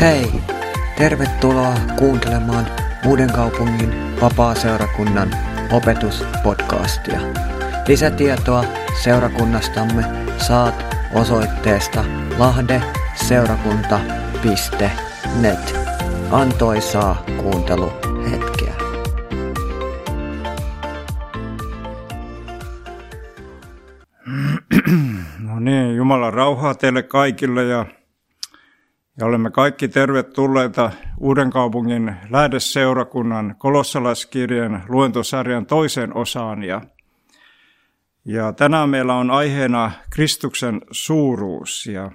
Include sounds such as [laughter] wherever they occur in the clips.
Hei! Tervetuloa kuuntelemaan Uuden kaupungin vapaa-seurakunnan opetuspodcastia. Lisätietoa seurakunnastamme saat osoitteesta lahdeseurakunta.net. Antoisaa kuunteluhetkeä. No niin, Jumalan rauhaa teille kaikille ja, ja olemme kaikki tervetulleita Uuden kaupungin lähdeseurakunnan kolossalaiskirjan luentosarjan toiseen osaan. Ja, ja tänään meillä on aiheena Kristuksen suuruus. Ja,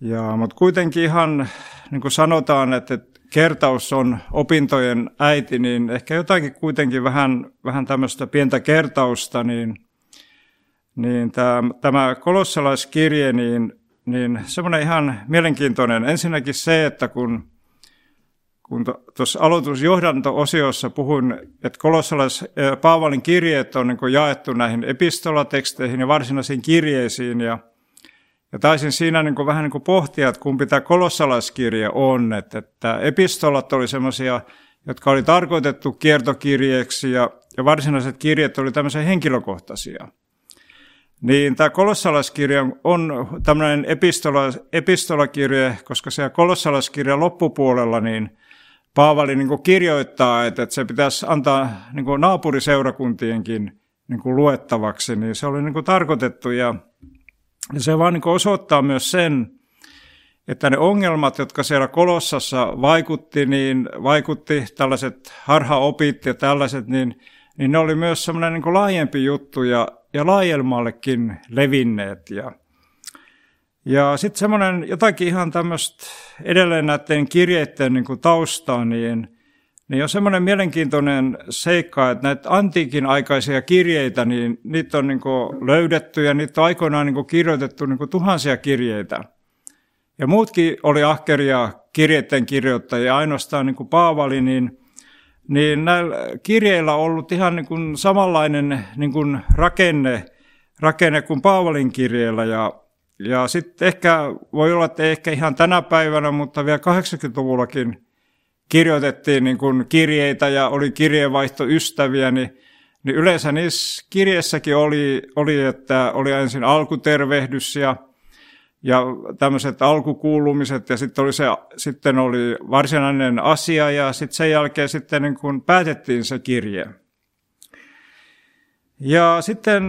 ja, mutta kuitenkin ihan niin kuin sanotaan, että kertaus on opintojen äiti, niin ehkä jotakin kuitenkin vähän, vähän tämmöistä pientä kertausta, niin – niin tämä, tämä kolossalaiskirje, niin, niin semmoinen ihan mielenkiintoinen. Ensinnäkin se, että kun, kun tuossa aloitusjohdanto-osiossa puhun, että kolossalais Paavalin kirjeet on niin jaettu näihin epistolateksteihin ja varsinaisiin kirjeisiin, ja, ja taisin siinä niin kuin vähän niin kuin pohtia, että kumpi tämä kolossalaiskirje on, että, että epistolat oli semmoisia, jotka oli tarkoitettu kiertokirjeeksi, ja, ja varsinaiset kirjeet oli tämmöisiä henkilökohtaisia – niin tämä kolossalaiskirja on tämmöinen epistola, epistolakirja, koska se kolossalaiskirjan loppupuolella niin Paavali niin kirjoittaa, että, että se pitäisi antaa niin naapuriseurakuntienkin niin luettavaksi, niin se oli niin tarkoitettu ja, ja se vaan niin osoittaa myös sen, että ne ongelmat, jotka siellä Kolossassa vaikutti, niin vaikutti tällaiset harhaopit ja tällaiset, niin, niin ne oli myös semmoinen niin laajempi juttu ja ja laajemmallekin levinneet. Ja, ja sitten semmoinen jotakin ihan tämmöistä edelleen näiden kirjeiden niin kuin taustaa, niin, niin on semmoinen mielenkiintoinen seikka, että näitä antiikin aikaisia kirjeitä, niin niitä on niin kuin löydetty ja niitä on aikoinaan niin kuin kirjoitettu niin kuin tuhansia kirjeitä. Ja muutkin oli ahkeria kirjeiden kirjoittajia, ainoastaan niin kuin Paavali, niin niin näillä kirjeillä on ollut ihan niin kuin samanlainen niin kuin rakenne, rakenne kuin Paavalin kirjeellä. Ja, ja sitten ehkä voi olla, että ei ehkä ihan tänä päivänä, mutta vielä 80-luvullakin kirjoitettiin niin kuin kirjeitä ja oli kirjeenvaihtoystäviä, niin, niin yleensä niissä kirjeissäkin oli, oli, että oli ensin alkutervehdys ja ja tämmöiset alkukuulumiset ja sitten oli, se, sitten oli varsinainen asia ja sitten sen jälkeen sitten niin kun päätettiin se kirje. Ja sitten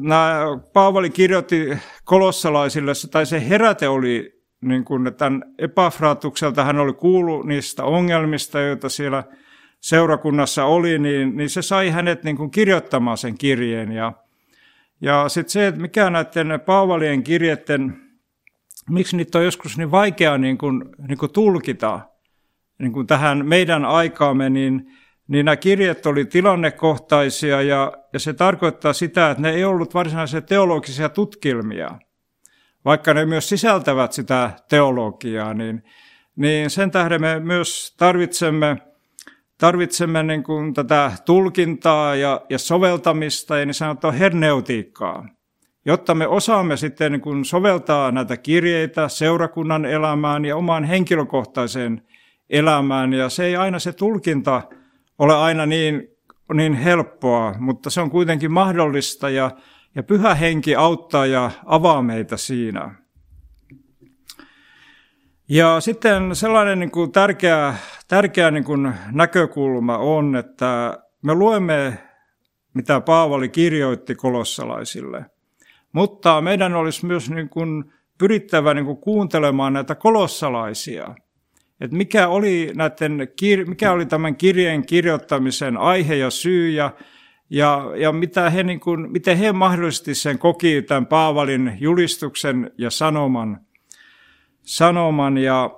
nämä, Paavali kirjoitti kolossalaisille, tai se heräte oli, niin kuin, tämän Epafratukselta hän oli kuullut niistä ongelmista, joita siellä seurakunnassa oli, niin, niin se sai hänet niin kuin kirjoittamaan sen kirjeen. Ja ja sitten se, että mikä näiden Paavalien kirjeiden, miksi niitä on joskus niin vaikea niin kuin, niin kuin tulkita niin kuin tähän meidän aikaamme, niin, niin nämä kirjeet oli tilannekohtaisia ja, ja se tarkoittaa sitä, että ne ei ollut varsinaisia teologisia tutkilmia, vaikka ne myös sisältävät sitä teologiaa, niin, niin sen tähden me myös tarvitsemme – tarvitsemme niin kuin tätä tulkintaa ja, ja soveltamista ja niin sanottua herneutiikkaa, jotta me osaamme sitten niin kuin soveltaa näitä kirjeitä seurakunnan elämään ja omaan henkilökohtaiseen elämään. Ja se ei aina se tulkinta ole aina niin, niin helppoa, mutta se on kuitenkin mahdollista ja, ja pyhä henki auttaa ja avaa meitä siinä. Ja sitten sellainen niin kuin tärkeä, tärkeä niin kuin näkökulma on, että me luemme, mitä Paavali kirjoitti kolossalaisille. Mutta meidän olisi myös niin kuin pyrittävä niin kuin kuuntelemaan näitä kolossalaisia. Että mikä oli, näiden, mikä oli tämän kirjeen kirjoittamisen aihe ja syy ja, ja, ja mitä he, niin kuin, miten he mahdollisesti sen koki tämän Paavalin julistuksen ja sanoman – sanoman ja,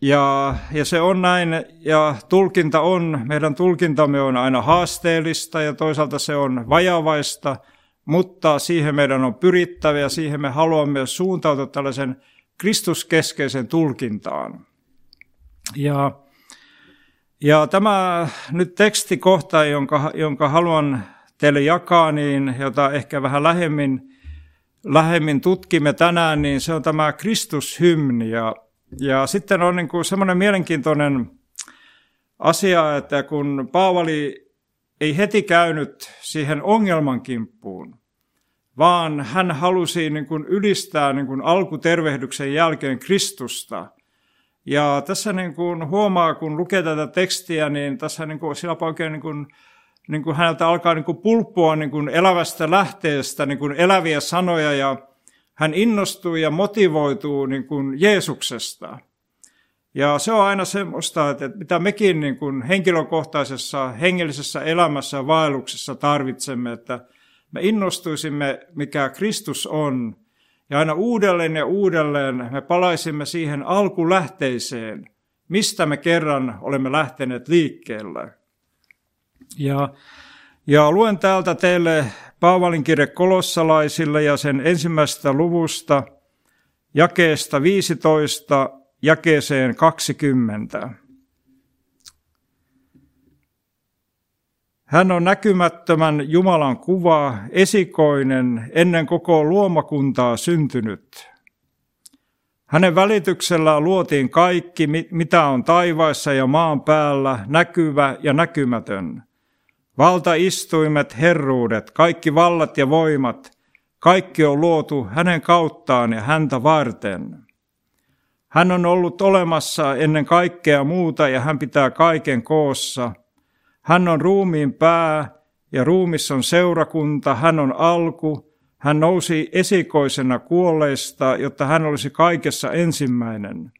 ja, ja se on näin ja tulkinta on, meidän tulkintamme on aina haasteellista ja toisaalta se on vajavaista, mutta siihen meidän on pyrittävä ja siihen me haluamme suuntautua tällaisen kristuskeskeisen tulkintaan. Ja, ja tämä nyt tekstikohta, jonka, jonka haluan teille jakaa, niin jota ehkä vähän lähemmin lähemmin tutkimme tänään, niin se on tämä Kristushymni. Ja, ja sitten on niin semmoinen mielenkiintoinen asia, että kun Paavali ei heti käynyt siihen ongelman kimppuun, vaan hän halusi niin kuin ylistää niin kuin alkutervehdyksen jälkeen Kristusta. Ja tässä niin kuin huomaa, kun lukee tätä tekstiä, niin tässä niin kuin, sillä oikein niin kuin, niin kuin häneltä alkaa niin kuin pulppua niin kuin elävästä lähteestä niin kuin eläviä sanoja ja hän innostuu ja motivoituu niin kuin Jeesuksesta. Ja se on aina semmoista, että mitä mekin niin kuin henkilökohtaisessa hengellisessä elämässä ja vaelluksessa tarvitsemme, että me innostuisimme, mikä Kristus on, ja aina uudelleen ja uudelleen me palaisimme siihen alkulähteiseen, mistä me kerran olemme lähteneet liikkeelle. Ja, ja luen täältä teille Paavalin kirje kolossalaisille ja sen ensimmäisestä luvusta, jakeesta 15 jakeeseen 20. Hän on näkymättömän Jumalan kuva, esikoinen, ennen koko luomakuntaa syntynyt. Hänen välityksellään luotiin kaikki, mitä on taivaissa ja maan päällä, näkyvä ja näkymätön. Valtaistuimet, herruudet, kaikki vallat ja voimat, kaikki on luotu hänen kauttaan ja häntä varten. Hän on ollut olemassa ennen kaikkea muuta ja hän pitää kaiken koossa. Hän on ruumiin pää ja ruumissa on seurakunta, hän on alku, hän nousi esikoisena kuolleista, jotta hän olisi kaikessa ensimmäinen.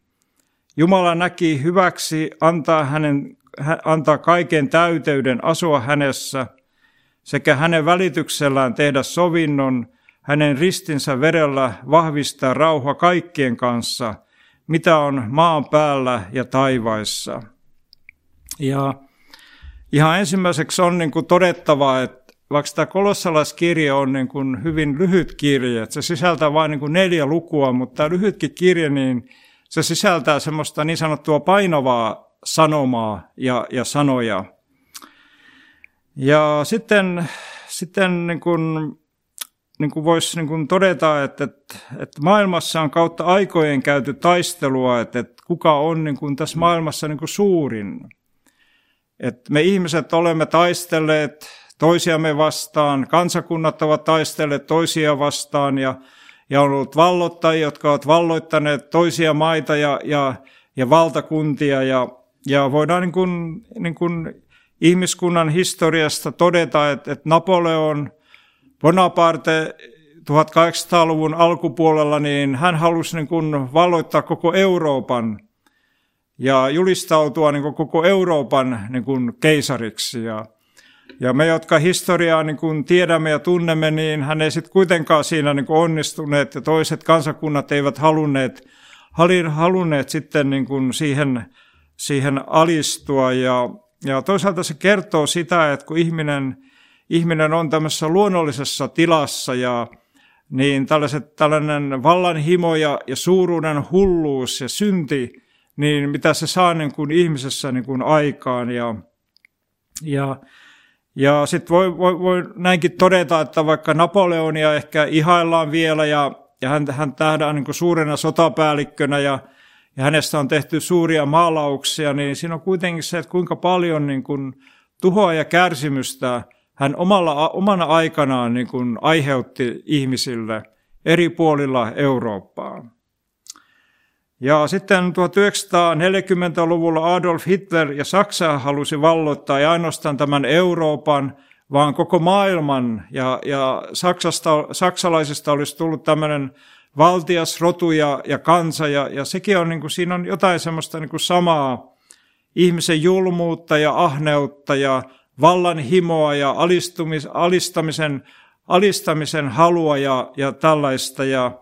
Jumala näki hyväksi antaa, hänen, antaa kaiken täyteyden asua hänessä sekä hänen välityksellään tehdä sovinnon, hänen ristinsä verellä vahvistaa rauha kaikkien kanssa – mitä on maan päällä ja taivaissa. Ja ihan ensimmäiseksi on niin kuin todettava, että vaikka tämä kolossalaiskirja on niin kuin hyvin lyhyt kirja, että se sisältää vain niin kuin neljä lukua, mutta tämä lyhytkin kirja, niin se sisältää semmoista niin sanottua painavaa sanomaa ja, ja sanoja. Ja sitten, sitten niin kuin niin kuin voisi niin kuin todeta, että, että, että maailmassa on kautta aikojen käyty taistelua, että, että kuka on niin kuin tässä maailmassa niin kuin suurin. Että me ihmiset olemme taistelleet toisiamme vastaan, kansakunnat ovat taistelleet toisia vastaan ja, ja on ollut vallottajia, jotka ovat valloittaneet toisia maita ja, ja, ja valtakuntia ja, ja voidaan niin kuin, niin kuin ihmiskunnan historiasta todeta, että, että Napoleon – Bonaparte 1800-luvun alkupuolella, niin hän halusi niin kuin valloittaa koko Euroopan ja julistautua niin kuin koko Euroopan niin kuin keisariksi. Ja, ja me, jotka historiaa niin kuin tiedämme ja tunnemme, niin hän ei sitten kuitenkaan siinä niin kuin onnistuneet ja toiset kansakunnat eivät halunneet, halunneet sitten niin kuin siihen, siihen alistua. Ja, ja toisaalta se kertoo sitä, että kun ihminen – ihminen on tämmöisessä luonnollisessa tilassa ja niin tällaiset, tällainen vallanhimo ja, ja suuruuden hulluus ja synti, niin mitä se saa niin kuin ihmisessä niin kuin aikaan. Ja, ja, ja sitten voi, voi, voi näinkin todeta, että vaikka Napoleonia ehkä ihaillaan vielä ja, ja hän, hän tähdään niin suurena sotapäällikkönä ja, ja hänestä on tehty suuria maalauksia, niin siinä on kuitenkin se, että kuinka paljon niin kuin tuhoa ja kärsimystä – hän omalla, omana aikanaan niin kuin aiheutti ihmisille eri puolilla Eurooppaa. Ja sitten 1940-luvulla Adolf Hitler ja Saksa halusi valloittaa ei ainoastaan tämän Euroopan, vaan koko maailman. Ja, ja Saksasta, saksalaisista olisi tullut tämmöinen valtias rotu ja, ja kansa, ja, ja sekin on, niin kuin, siinä on jotain semmoista niin kuin samaa ihmisen julmuutta ja ahneutta ja vallan himoa ja alistumis, alistamisen, alistamisen halua ja, ja tällaista. Ja,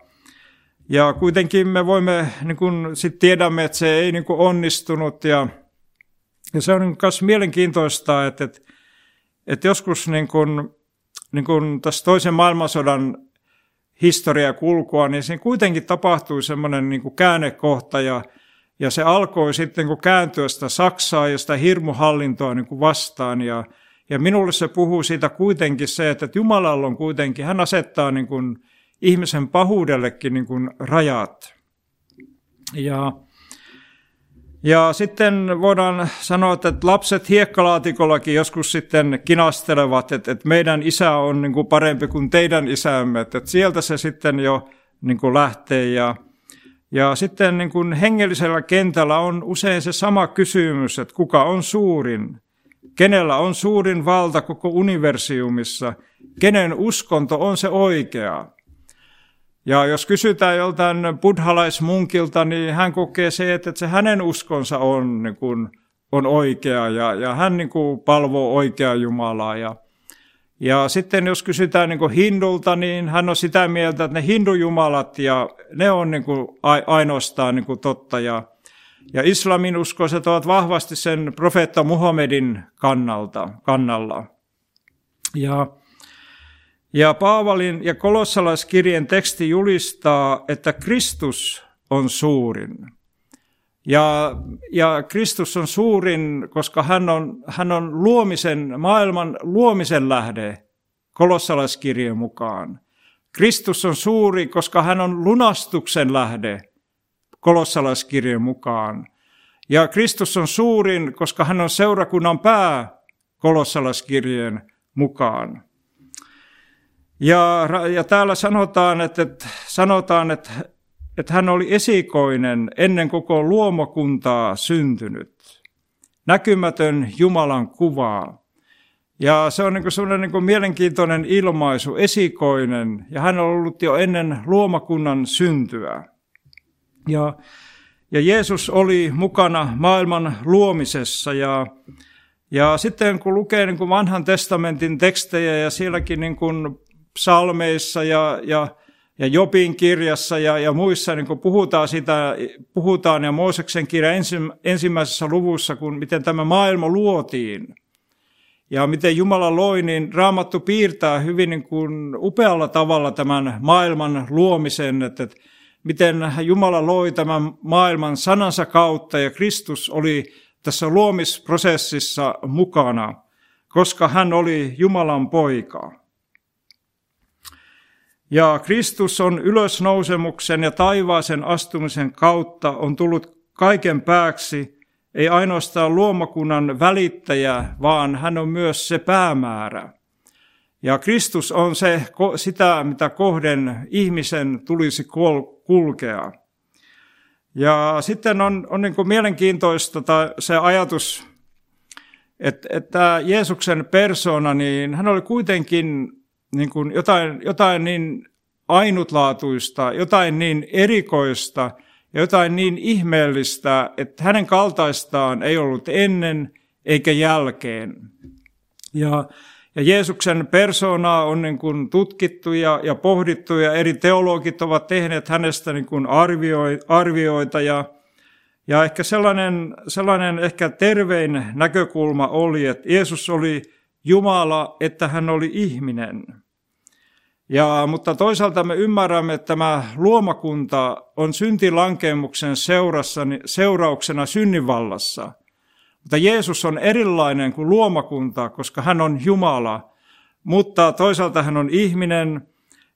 ja kuitenkin me voimme, niin kun sit tiedämme, että se ei niin kun onnistunut. Ja, ja se on myös mielenkiintoista, että, että, että joskus niin kun, niin kun tässä toisen maailmansodan historia kulkua, niin siinä kuitenkin tapahtui semmoinen niin käännekohta ja ja se alkoi sitten kun kääntyä sitä Saksaa ja sitä hirmuhallintoa niin kuin vastaan. Ja, ja minulle se puhuu siitä kuitenkin se, että Jumalalla on kuitenkin, hän asettaa niin kuin ihmisen pahuudellekin niin kuin rajat. Ja, Ja sitten voidaan sanoa, että lapset hiekkalaatikollakin joskus sitten kinastelevat, että, meidän isä on niin kuin parempi kuin teidän isämme, että sieltä se sitten jo niin kuin lähtee. Ja, ja sitten niin kuin hengellisellä kentällä on usein se sama kysymys, että kuka on suurin, kenellä on suurin valta koko universiumissa, kenen uskonto on se oikea. Ja jos kysytään joltain buddhalaismunkilta, niin hän kokee se, että se hänen uskonsa on, niin kuin, on oikea ja, ja hän niin kuin, palvoo oikeaa Jumalaa. Ja, ja sitten jos kysytään niin kuin hindulta, niin hän on sitä mieltä, että ne hindujumalat ja ne on niin kuin, ainoastaan niin kuin, totta. Ja, ja islamin uskoiset ovat vahvasti sen profeetta Muhammedin kannalta, kannalla. Ja ja Paavalin ja kolossalaiskirjeen teksti julistaa, että Kristus on suurin. Ja, ja Kristus on suurin, koska hän on, hän on luomisen, maailman luomisen lähde kolossalaiskirjeen mukaan. Kristus on suuri, koska hän on lunastuksen lähde kolossalaiskirjeen mukaan. Ja Kristus on suurin, koska hän on seurakunnan pää kolossalaiskirjeen mukaan. Ja, ja täällä sanotaan, että, että, sanotaan, että, että hän oli esikoinen ennen koko luomokuntaa syntynyt. Näkymätön Jumalan kuvaa. Ja se on niin sellainen niin mielenkiintoinen ilmaisu, esikoinen, ja hän on ollut jo ennen luomakunnan syntyä. Ja, ja Jeesus oli mukana maailman luomisessa, ja, ja sitten kun lukee niin kuin vanhan testamentin tekstejä, ja sielläkin niin kuin psalmeissa ja, ja, ja Jopin kirjassa ja, ja muissa niin kun puhutaan, sitä, puhutaan ja Mooseksen kirja ensimmäisessä luvussa, kun miten tämä maailma luotiin ja miten Jumala loi, niin Raamattu piirtää hyvin niin kuin upealla tavalla tämän maailman luomisen, että, että miten Jumala loi tämän maailman sanansa kautta ja Kristus oli tässä luomisprosessissa mukana, koska hän oli Jumalan poika. Ja Kristus on ylösnousemuksen ja taivaaseen astumisen kautta on tullut kaiken pääksi, ei ainoastaan luomakunnan välittäjä, vaan hän on myös se päämäärä. Ja Kristus on se, sitä, mitä kohden ihmisen tulisi kulkea. Ja sitten on, on niin kuin mielenkiintoista se ajatus, että, että Jeesuksen persona, niin hän oli kuitenkin niin kuin jotain, jotain niin ainutlaatuista, jotain niin erikoista ja jotain niin ihmeellistä, että hänen kaltaistaan ei ollut ennen eikä jälkeen. Ja, ja Jeesuksen persoonaa on niin kuin tutkittu ja, ja pohdittu ja eri teologit ovat tehneet hänestä niin kuin arvioita ja, ja ehkä sellainen, sellainen ehkä tervein näkökulma oli, että Jeesus oli Jumala, että hän oli ihminen. Ja, mutta toisaalta me ymmärrämme, että tämä luomakunta on syntilankemuksen seurassa, seurauksena synninvallassa. Mutta Jeesus on erilainen kuin luomakunta, koska hän on Jumala. Mutta toisaalta hän on ihminen.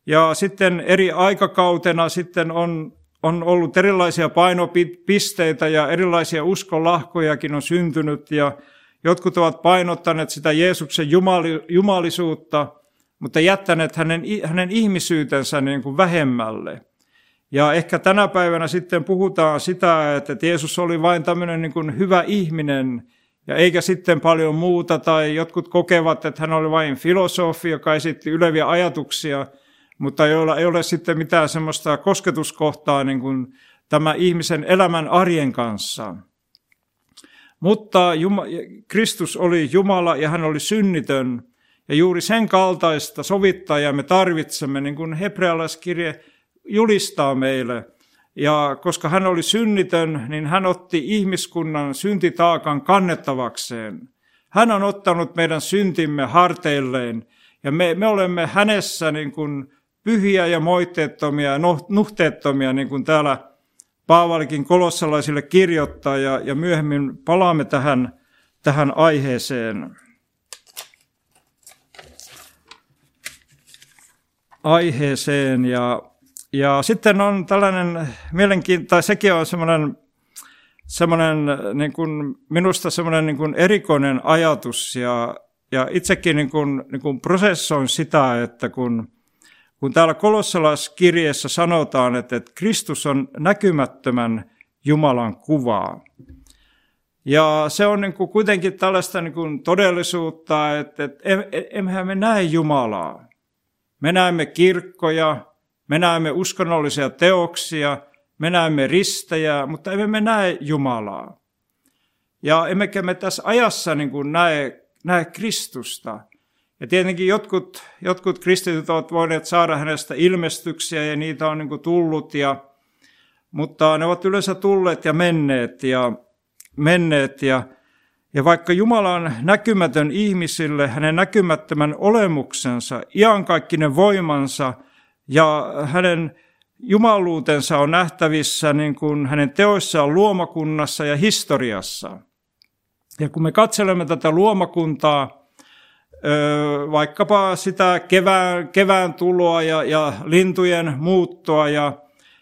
Ja sitten eri aikakautena sitten on, on ollut erilaisia painopisteitä ja erilaisia uskonlahkojakin on syntynyt. Ja jotkut ovat painottaneet sitä Jeesuksen jumali, jumalisuutta – mutta jättäneet hänen, hänen ihmisyytensä niin kuin vähemmälle. Ja ehkä tänä päivänä sitten puhutaan sitä, että Jeesus oli vain tämmöinen niin kuin hyvä ihminen, ja eikä sitten paljon muuta, tai jotkut kokevat, että hän oli vain filosofi, joka esitti yleviä ajatuksia, mutta joilla ei ole sitten mitään semmoista kosketuskohtaa niin kuin tämä ihmisen elämän arjen kanssa. Mutta Kristus oli Jumala ja hän oli synnitön, ja juuri sen kaltaista sovittajaa me tarvitsemme, niin kuin hebrealaiskirje julistaa meille. Ja koska hän oli synnitön, niin hän otti ihmiskunnan syntitaakan kannettavakseen. Hän on ottanut meidän syntimme harteilleen ja me, me olemme hänessä niin kuin pyhiä ja moitteettomia ja nuhteettomia, niin kuin täällä Paavalikin kolossalaisille kirjoittaa ja, ja myöhemmin palaamme tähän, tähän aiheeseen. aiheeseen. Ja, ja sitten on tällainen mielenkiintoinen, sekin on semmoinen, semmoinen, niin kuin, minusta semmoinen niin kuin erikoinen ajatus ja, ja itsekin niin kuin, niin kuin prosessoin sitä, että kun, kun täällä kolossalaiskirjeessä sanotaan, että, että Kristus on näkymättömän Jumalan kuvaa. Ja se on niin kuin kuitenkin tällaista niin kuin todellisuutta, että, että emmehän me näe Jumalaa. Me näemme kirkkoja, me näemme uskonnollisia teoksia, me näemme ristejä, mutta emme me näe Jumalaa. Ja emmekä me tässä ajassa niin kuin näe, näe Kristusta. Ja tietenkin jotkut, jotkut kristityt ovat voineet saada hänestä ilmestyksiä ja niitä on niin tullut, ja, mutta ne ovat yleensä tulleet ja menneet ja menneet. Ja, ja vaikka Jumala on näkymätön ihmisille, hänen näkymättömän olemuksensa, iankaikkinen voimansa ja hänen jumaluutensa on nähtävissä niin kuin hänen teoissaan luomakunnassa ja historiassa. Ja kun me katselemme tätä luomakuntaa, vaikkapa sitä kevään, kevään tuloa ja, ja lintujen muuttoa ja,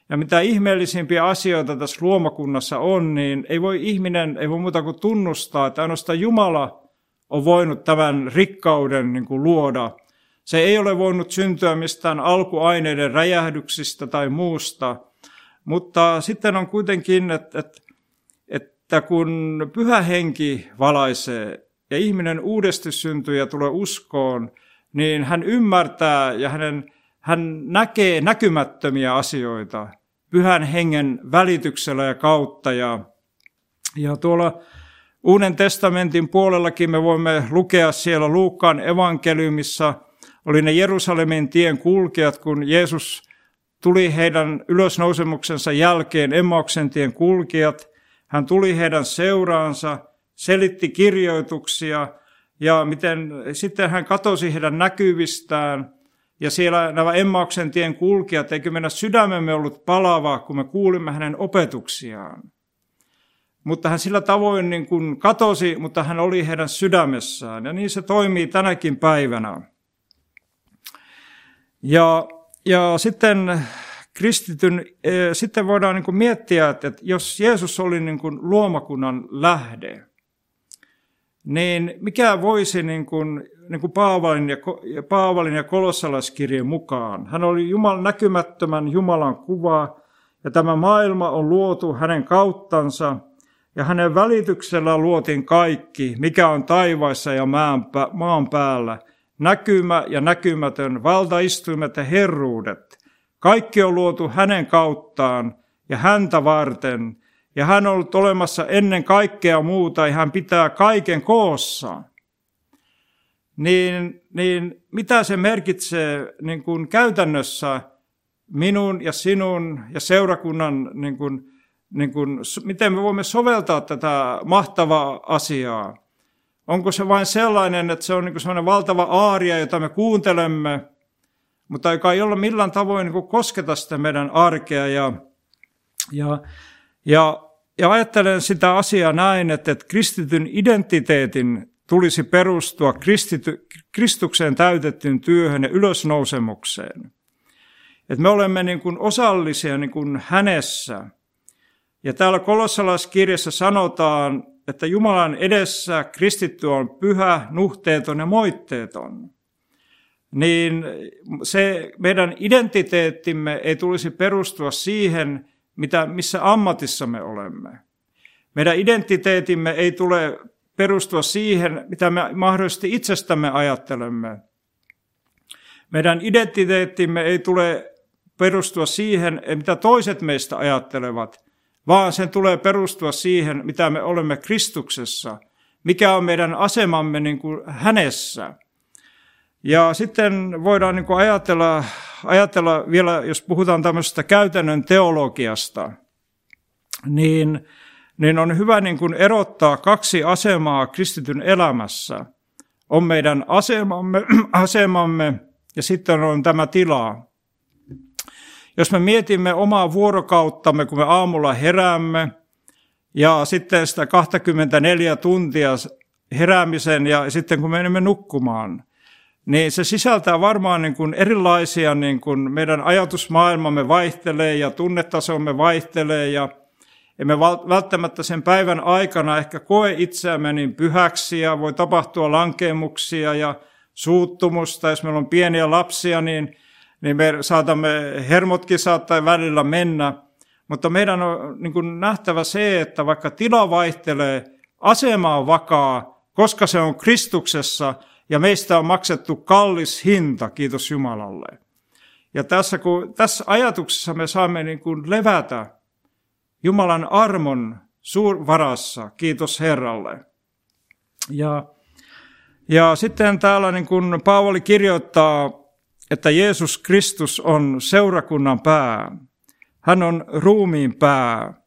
ja mitä ihmeellisimpiä asioita tässä luomakunnassa on, niin ei voi ihminen, ei voi muuta kuin tunnustaa, että ainoastaan Jumala on voinut tämän rikkauden niin kuin luoda – se ei ole voinut syntyä mistään alkuaineiden räjähdyksistä tai muusta, mutta sitten on kuitenkin, että, että, että kun pyhä henki valaisee ja ihminen uudesti syntyy ja tulee uskoon, niin hän ymmärtää ja hänen, hän näkee näkymättömiä asioita pyhän hengen välityksellä ja kautta. Ja, ja tuolla Uuden testamentin puolellakin me voimme lukea siellä Luukkaan evankeliumissa – oli ne Jerusalemin tien kulkijat, kun Jeesus tuli heidän ylösnousemuksensa jälkeen Emmauksen tien kulkijat. Hän tuli heidän seuraansa, selitti kirjoituksia ja miten sitten hän katosi heidän näkyvistään. Ja siellä nämä Emmauksen tien kulkijat, eikö meidän sydämemme ollut palava, kun me kuulimme hänen opetuksiaan. Mutta hän sillä tavoin niin kuin katosi, mutta hän oli heidän sydämessään. Ja niin se toimii tänäkin päivänä. Ja, ja sitten kristityn, e, sitten voidaan niin miettiä, että jos Jeesus oli niin kuin luomakunnan lähde, niin mikä voisi niin kuin, niin kuin Paavalin, ja, Paavalin ja kolossalaiskirjan mukaan. Hän oli Jumalan näkymättömän Jumalan kuva, ja tämä maailma on luotu hänen kauttansa, ja hänen välityksellä luotiin kaikki, mikä on taivaissa ja maan päällä, näkymä ja näkymätön, valtaistuimet ja herruudet. Kaikki on luotu hänen kauttaan ja häntä varten, ja hän on ollut olemassa ennen kaikkea muuta, ja hän pitää kaiken koossa. Niin, niin mitä se merkitsee niin kuin käytännössä minun ja sinun ja seurakunnan, niin kuin, niin kuin, miten me voimme soveltaa tätä mahtavaa asiaa? Onko se vain sellainen, että se on niin sellainen valtava aaria, jota me kuuntelemme, mutta joka ei ole millään tavoin niin kosketa sitä meidän arkea. Ja, ja, ja, ja ajattelen sitä asiaa näin, että, että kristityn identiteetin tulisi perustua kristity, Kristukseen täytettyyn työhön ja ylösnousemukseen. Että me olemme niin kuin osallisia niin kuin hänessä. Ja täällä kolossalaiskirjassa sanotaan, että Jumalan edessä kristitty on pyhä, nuhteeton ja moitteeton, niin se meidän identiteettimme ei tulisi perustua siihen, mitä, missä ammatissa me olemme. Meidän identiteetimme ei tule perustua siihen, mitä me mahdollisesti itsestämme ajattelemme. Meidän identiteettimme ei tule perustua siihen, mitä toiset meistä ajattelevat, vaan sen tulee perustua siihen, mitä me olemme Kristuksessa, mikä on meidän asemamme niin kuin hänessä. Ja sitten voidaan niin kuin ajatella, ajatella vielä, jos puhutaan tämmöisestä käytännön teologiasta, niin, niin on hyvä niin kuin erottaa kaksi asemaa kristityn elämässä. On meidän asemamme, [clears throat] asemamme ja sitten on tämä tila, jos me mietimme omaa vuorokauttamme, kun me aamulla heräämme, ja sitten sitä 24 tuntia heräämisen ja sitten kun menemme nukkumaan, niin se sisältää varmaan niin kuin erilaisia, niin kuin meidän ajatusmaailmamme vaihtelee ja tunnetasomme vaihtelee ja emme välttämättä sen päivän aikana ehkä koe itseämme niin pyhäksi ja voi tapahtua lankemuksia ja suuttumusta. Jos meillä on pieniä lapsia, niin, niin me saatamme, hermotkin saattaa välillä mennä. Mutta meidän on niin kuin nähtävä se, että vaikka tila vaihtelee, asema on vakaa, koska se on Kristuksessa ja meistä on maksettu kallis hinta, kiitos Jumalalle. Ja tässä, kun, tässä ajatuksessa me saamme niin kuin levätä Jumalan armon suurvarassa, kiitos Herralle. Ja, ja sitten täällä niin kuin Paavali kirjoittaa, että Jeesus Kristus on seurakunnan pää. Hän on ruumiin pää.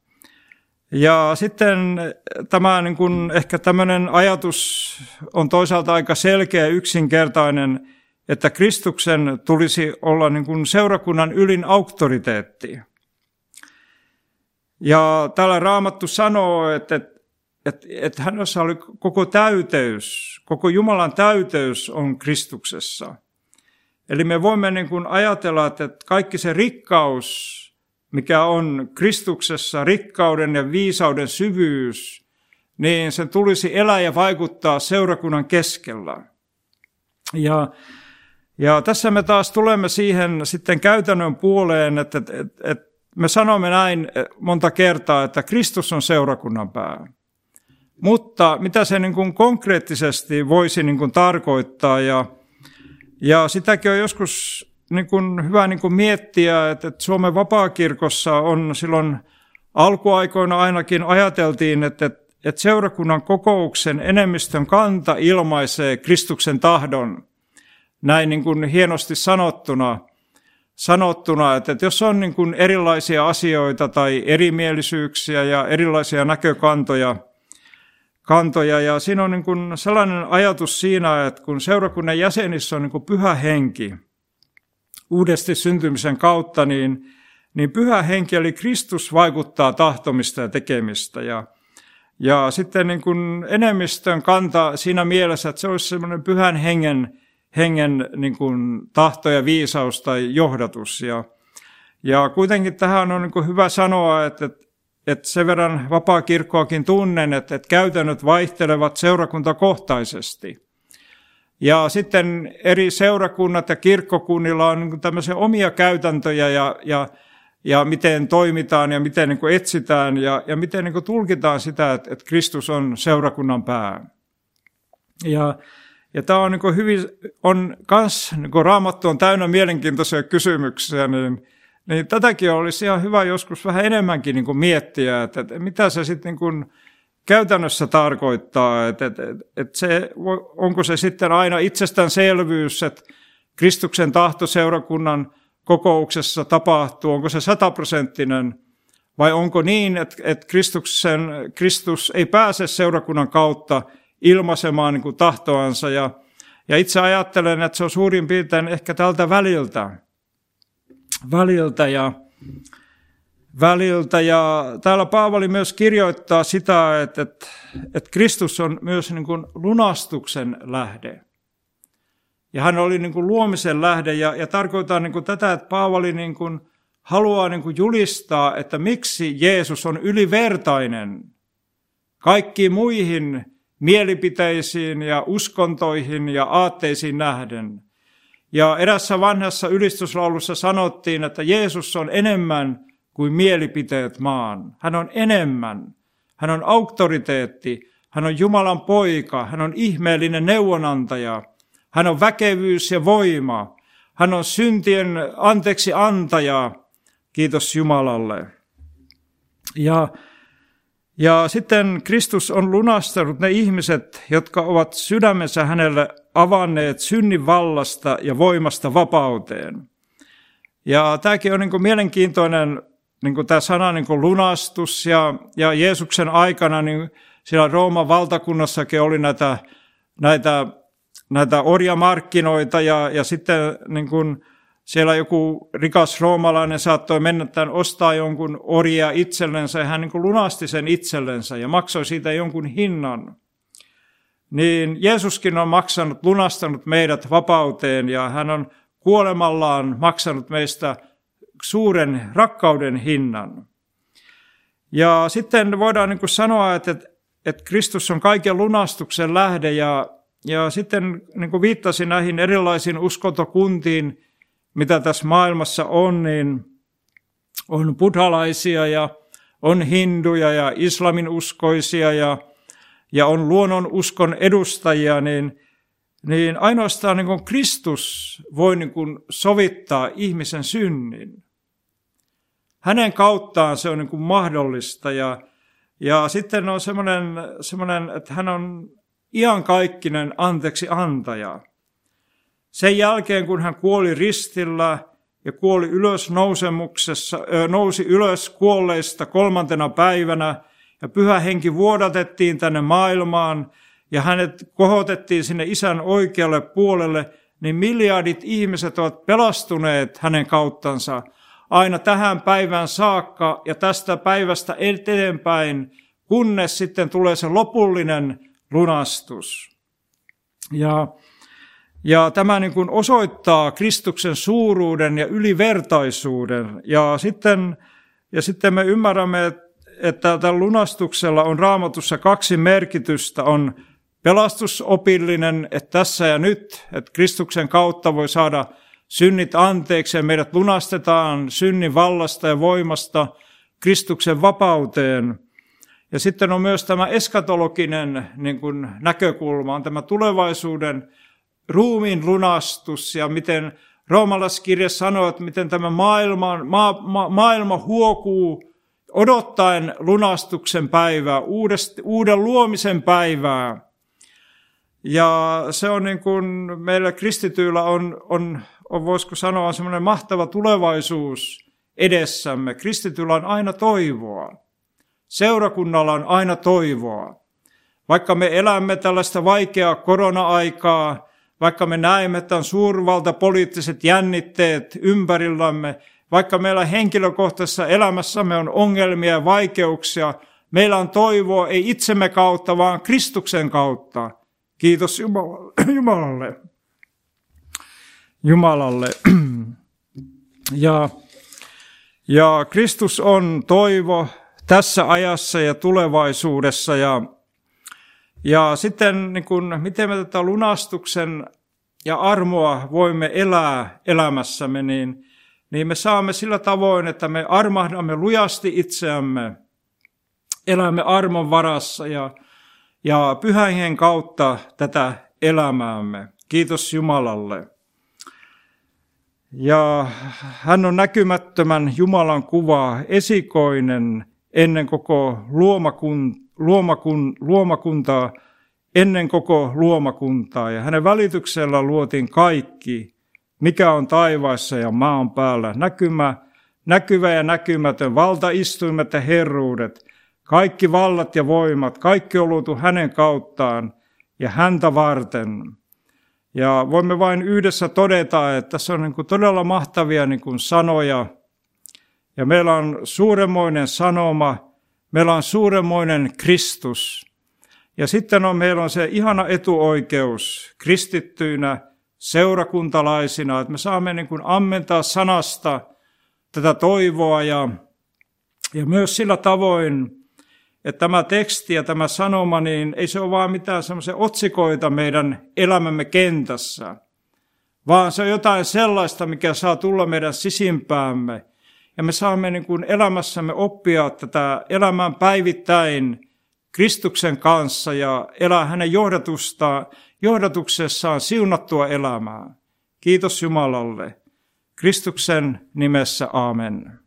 Ja sitten tämä niin kuin, ehkä tämmöinen ajatus on toisaalta aika selkeä yksinkertainen, että Kristuksen tulisi olla niin kuin seurakunnan ylin auktoriteetti. Ja täällä Raamattu sanoo, että, että, että, että hänessä oli koko täyteys, koko Jumalan täyteys on Kristuksessa. Eli me voimme niin kuin ajatella, että kaikki se rikkaus, mikä on Kristuksessa, rikkauden ja viisauden syvyys, niin sen tulisi elää ja vaikuttaa seurakunnan keskellä. Ja, ja tässä me taas tulemme siihen sitten käytännön puoleen, että, että, että me sanomme näin monta kertaa, että Kristus on seurakunnan pää. Mutta mitä se niin kuin konkreettisesti voisi niin kuin tarkoittaa, ja, ja sitäkin on joskus niin kuin hyvä niin kuin miettiä, että, että Suomen vapaakirkossa on silloin alkuaikoina ainakin ajateltiin, että, että seurakunnan kokouksen enemmistön kanta ilmaisee Kristuksen tahdon, näin niin kuin hienosti sanottuna – sanottuna, että jos on niin kuin erilaisia asioita tai erimielisyyksiä ja erilaisia näkökantoja, kantoja, ja siinä on niin kuin sellainen ajatus siinä, että kun seurakunnan jäsenissä on niin kuin pyhä henki uudesti syntymisen kautta, niin, niin pyhä henki eli Kristus vaikuttaa tahtomista ja tekemistä. Ja, ja sitten niin kuin enemmistön kanta siinä mielessä, että se olisi semmoinen pyhän hengen hengen niin kuin, tahto ja viisaus tai johdatus. Ja, ja kuitenkin tähän on niin kuin, hyvä sanoa, että, että, sen verran vapaa-kirkkoakin tunnen, että, että käytännöt vaihtelevat seurakuntakohtaisesti. Ja sitten eri seurakunnat ja kirkkokunnilla on tämmöisiä omia käytäntöjä ja, ja, ja miten toimitaan ja miten niin kuin etsitään ja, ja miten niin kuin tulkitaan sitä, että, että Kristus on seurakunnan pää. Ja ja tämä on niin hyvin, on kans, niin raamattu on täynnä mielenkiintoisia kysymyksiä, niin, niin tätäkin olisi ihan hyvä joskus vähän enemmänkin niin miettiä, että, että mitä se sitten niin käytännössä tarkoittaa, että, että, että se, onko se sitten aina itsestäänselvyys, että Kristuksen tahto seurakunnan kokouksessa tapahtuu, onko se sataprosenttinen vai onko niin, että, että Kristuksen, Kristus ei pääse seurakunnan kautta ilmaisemaan niin kuin tahtoansa. Ja, ja itse ajattelen, että se on suurin piirtein ehkä tältä väliltä. Väliltä ja, väliltä. ja täällä Paavali myös kirjoittaa sitä, että, että, että Kristus on myös niin kuin lunastuksen lähde. Ja hän oli niin kuin luomisen lähde ja, ja tarkoittaa niin kuin tätä, että Paavali niin kuin haluaa niin kuin julistaa, että miksi Jeesus on ylivertainen kaikkiin muihin mielipiteisiin ja uskontoihin ja aatteisiin nähden. Ja erässä vanhassa ylistyslaulussa sanottiin, että Jeesus on enemmän kuin mielipiteet maan. Hän on enemmän. Hän on auktoriteetti. Hän on Jumalan poika. Hän on ihmeellinen neuvonantaja. Hän on väkevyys ja voima. Hän on syntien anteeksi antaja. Kiitos Jumalalle. Ja ja sitten Kristus on lunastanut ne ihmiset, jotka ovat sydämensä hänelle avanneet synnin vallasta ja voimasta vapauteen. Ja tämäkin on niin mielenkiintoinen niin kuin tämä sana niin kuin lunastus ja, ja Jeesuksen aikana niin siellä Rooman valtakunnassakin oli näitä, näitä, näitä orjamarkkinoita ja, ja sitten niin kuin siellä joku rikas roomalainen saattoi mennä tämän ostaa jonkun orjia itsellensä ja hän niin kuin lunasti sen itsellensä ja maksoi siitä jonkun hinnan. Niin Jeesuskin on maksanut, lunastanut meidät vapauteen ja hän on kuolemallaan maksanut meistä suuren rakkauden hinnan. Ja sitten voidaan niin kuin sanoa, että, että Kristus on kaiken lunastuksen lähde ja, ja sitten niin kuin viittasin näihin erilaisiin uskontokuntiin, mitä tässä maailmassa on, niin on buddhalaisia ja on hinduja ja islamin uskoisia ja, ja on luonnon uskon edustajia, niin, niin ainoastaan niin kuin Kristus voi niin kuin sovittaa ihmisen synnin. Hänen kauttaan se on niin kuin mahdollista ja, ja sitten on semmoinen, semmoinen, että hän on iankaikkinen anteeksi antaja. Sen jälkeen, kun hän kuoli ristillä ja kuoli ylös nousemuksessa, nousi ylös kuolleista kolmantena päivänä ja pyhä henki vuodatettiin tänne maailmaan ja hänet kohotettiin sinne isän oikealle puolelle, niin miljardit ihmiset ovat pelastuneet hänen kauttansa aina tähän päivään saakka ja tästä päivästä eteenpäin, kunnes sitten tulee se lopullinen lunastus. Ja ja tämä niin kuin osoittaa Kristuksen suuruuden ja ylivertaisuuden. Ja sitten, ja sitten me ymmärrämme, että tällä lunastuksella on raamatussa kaksi merkitystä. On pelastusopillinen, että tässä ja nyt, että Kristuksen kautta voi saada synnit anteeksi ja meidät lunastetaan synnin vallasta ja voimasta Kristuksen vapauteen. Ja sitten on myös tämä eskatologinen niin kuin näkökulma, on tämä tulevaisuuden ruumiin lunastus ja miten roomalaskirja sanoo, että miten tämä maailma, ma, ma, maailma huokuu odottaen lunastuksen päivää, uudest, uuden luomisen päivää. Ja se on niin kuin meillä kristityillä on, on, on voisiko sanoa, semmoinen mahtava tulevaisuus edessämme. Kristityllä on aina toivoa. Seurakunnalla on aina toivoa. Vaikka me elämme tällaista vaikeaa korona-aikaa, vaikka me näemme, että on suurvaltapoliittiset jännitteet ympärillämme, vaikka meillä henkilökohtaisessa elämässämme on ongelmia ja vaikeuksia, meillä on toivoa ei itsemme kautta, vaan Kristuksen kautta. Kiitos Jumalalle. [clears throat] Jumalalle. [clears throat] Ja, ja Kristus on toivo tässä ajassa ja tulevaisuudessa ja ja sitten niin kun, miten me tätä lunastuksen ja armoa voimme elää elämässämme, niin, niin me saamme sillä tavoin, että me armahdamme lujasti itseämme, elämme armon varassa ja, ja pyhäihen kautta tätä elämäämme. Kiitos Jumalalle. Ja hän on näkymättömän Jumalan kuva, esikoinen ennen koko luomakun, luomakun, luomakuntaa ennen koko luomakuntaa ja hänen välityksellä luotiin kaikki, mikä on taivaissa ja maan päällä, näkymä, näkyvä ja näkymätön, valtaistuimet ja herruudet, kaikki vallat ja voimat, kaikki on luotu hänen kauttaan ja häntä varten. Ja voimme vain yhdessä todeta, että tässä on niin kuin todella mahtavia niin kuin sanoja. Ja meillä on suuremmoinen sanoma, Meillä on suuremmoinen Kristus. Ja sitten on, meillä on se ihana etuoikeus kristittyinä, seurakuntalaisina, että me saamme niin kuin ammentaa sanasta tätä toivoa ja, ja myös sillä tavoin, että tämä teksti ja tämä sanoma, niin ei se ole vaan mitään semmoisia otsikoita meidän elämämme kentässä, vaan se on jotain sellaista, mikä saa tulla meidän sisimpäämme ja me saamme niin kuin elämässämme oppia tätä elämään päivittäin Kristuksen kanssa ja elää hänen johdatusta, johdatuksessaan siunattua elämää. Kiitos Jumalalle. Kristuksen nimessä, amen.